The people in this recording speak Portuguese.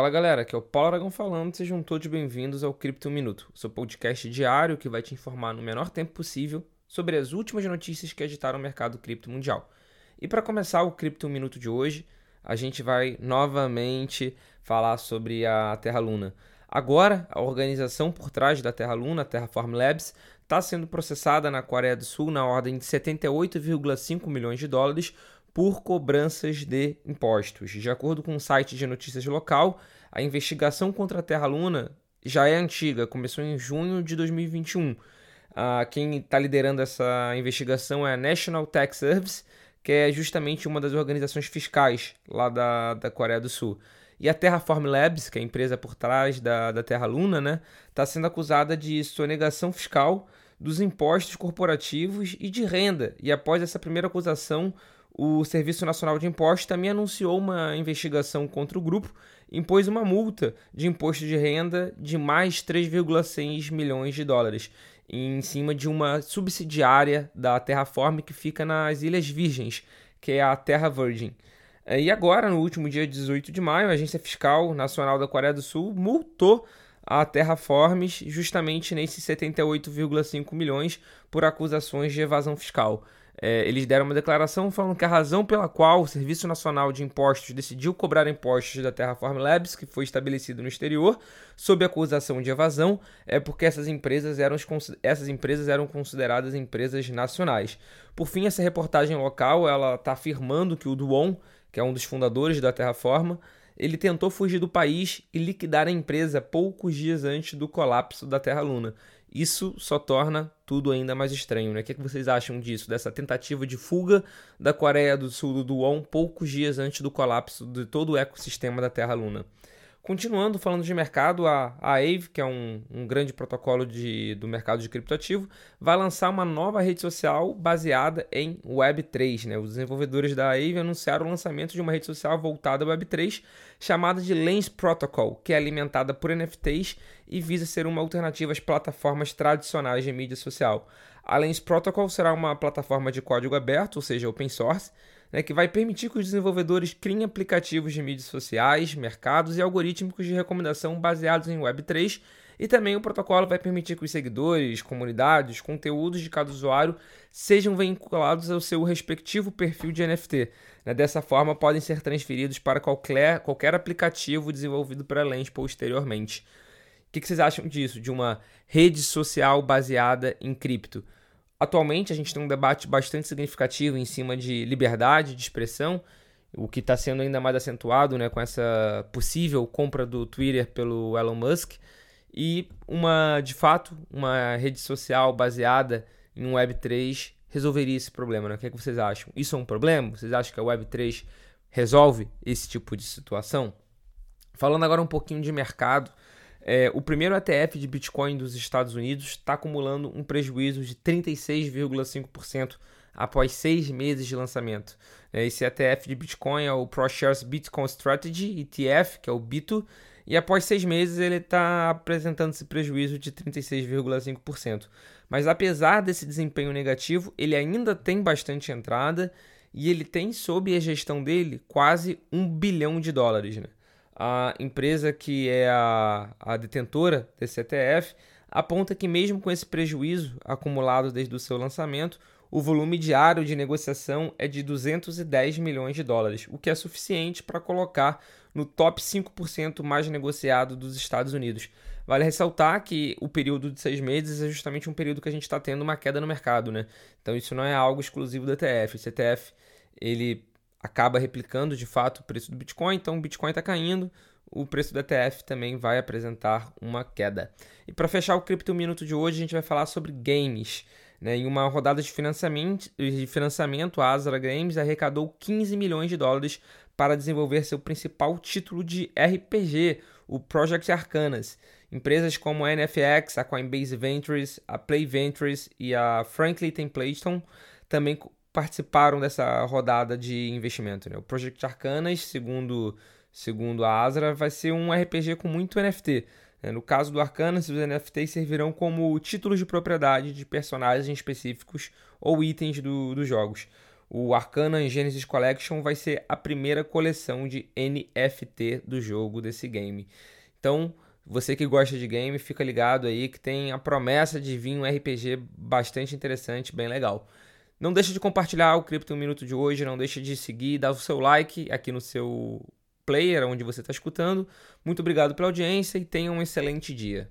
Fala galera, aqui é o Paulo Aragão falando, sejam todos bem-vindos ao Cripto Minuto, seu podcast diário que vai te informar no menor tempo possível sobre as últimas notícias que agitaram o mercado cripto mundial. E para começar o Cripto Minuto de hoje, a gente vai novamente falar sobre a Terra Luna. Agora, a organização por trás da Terra Luna, Terraform Labs, está sendo processada na Coreia do Sul na ordem de 78,5 milhões de dólares por cobranças de impostos. De acordo com um site de notícias local, a investigação contra a Terra Luna já é antiga, começou em junho de 2021. Ah, quem está liderando essa investigação é a National Tax Service, que é justamente uma das organizações fiscais lá da, da Coreia do Sul. E a Terraform Labs, que é a empresa por trás da, da Terra Luna, né, está sendo acusada de sonegação fiscal dos impostos corporativos e de renda. E após essa primeira acusação, o Serviço Nacional de Impostos também anunciou uma investigação contra o grupo e impôs uma multa de imposto de renda de mais 3,6 milhões de dólares em cima de uma subsidiária da Terraform que fica nas Ilhas Virgens, que é a Terra Virgin. E agora, no último dia 18 de maio, a Agência Fiscal Nacional da Coreia do Sul multou a Terraforms justamente nesses 78,5 milhões por acusações de evasão fiscal. É, eles deram uma declaração falando que a razão pela qual o Serviço Nacional de Impostos decidiu cobrar impostos da Terraform Labs, que foi estabelecido no exterior, sob acusação de evasão, é porque essas empresas eram, essas empresas eram consideradas empresas nacionais. Por fim, essa reportagem local ela está afirmando que o Duon, que é um dos fundadores da Terraform, ele tentou fugir do país e liquidar a empresa poucos dias antes do colapso da Terra Luna. Isso só torna tudo ainda mais estranho, né? O que, é que vocês acham disso? Dessa tentativa de fuga da Coreia do Sul do Won poucos dias antes do colapso de todo o ecossistema da Terra Luna. Continuando falando de mercado, a, a Aave, que é um, um grande protocolo de, do mercado de criptoativo, vai lançar uma nova rede social baseada em Web3. Né? Os desenvolvedores da Aave anunciaram o lançamento de uma rede social voltada ao Web3 chamada de Lens Protocol, que é alimentada por NFTs e visa ser uma alternativa às plataformas tradicionais de mídia social. A Lens Protocol será uma plataforma de código aberto, ou seja, open source, né, que vai permitir que os desenvolvedores criem aplicativos de mídias sociais, mercados e algorítmicos de recomendação baseados em Web3. E também o protocolo vai permitir que os seguidores, comunidades, conteúdos de cada usuário sejam vinculados ao seu respectivo perfil de NFT. Né? Dessa forma, podem ser transferidos para qualquer, qualquer aplicativo desenvolvido para Lens posteriormente. O que vocês acham disso? De uma rede social baseada em cripto? Atualmente a gente tem um debate bastante significativo em cima de liberdade de expressão, o que está sendo ainda mais acentuado né, com essa possível compra do Twitter pelo Elon Musk e uma, de fato, uma rede social baseada em um Web3 resolveria esse problema. Né? O que, é que vocês acham? Isso é um problema? Vocês acham que a Web3 resolve esse tipo de situação? Falando agora um pouquinho de mercado, é, o primeiro ETF de Bitcoin dos Estados Unidos está acumulando um prejuízo de 36,5% após seis meses de lançamento. É, esse ETF de Bitcoin é o ProShares Bitcoin Strategy ETF, que é o BITO, e após seis meses ele está apresentando esse prejuízo de 36,5%. Mas apesar desse desempenho negativo, ele ainda tem bastante entrada e ele tem sob a gestão dele quase um bilhão de dólares. Né? A empresa que é a, a detentora desse ETF aponta que, mesmo com esse prejuízo acumulado desde o seu lançamento, o volume diário de negociação é de 210 milhões de dólares, o que é suficiente para colocar no top 5% mais negociado dos Estados Unidos. Vale ressaltar que o período de seis meses é justamente um período que a gente está tendo uma queda no mercado, né? Então isso não é algo exclusivo do ETF. Esse ETF ele acaba replicando de fato o preço do Bitcoin, então o Bitcoin está caindo, o preço do ETF também vai apresentar uma queda. E para fechar o Cripto Minuto de hoje, a gente vai falar sobre games. Né? Em uma rodada de financiamento, de financiamento, a Azra Games arrecadou 15 milhões de dólares para desenvolver seu principal título de RPG, o Project Arcanas. Empresas como a NFX, a Coinbase Ventures, a Play Ventures e a Franklin Templeton também participaram dessa rodada de investimento. Né? O Project Arcanas, segundo, segundo a Asra, vai ser um RPG com muito NFT. Né? No caso do Arcanas, os NFTs servirão como títulos de propriedade de personagens específicos ou itens do, dos jogos. O Arcana Genesis Collection vai ser a primeira coleção de NFT do jogo desse game. Então, você que gosta de game, fica ligado aí que tem a promessa de vir um RPG bastante interessante, bem legal. Não deixe de compartilhar o Cripto 1 Minuto de hoje, não deixe de seguir, dar o seu like aqui no seu player, onde você está escutando. Muito obrigado pela audiência e tenha um excelente dia.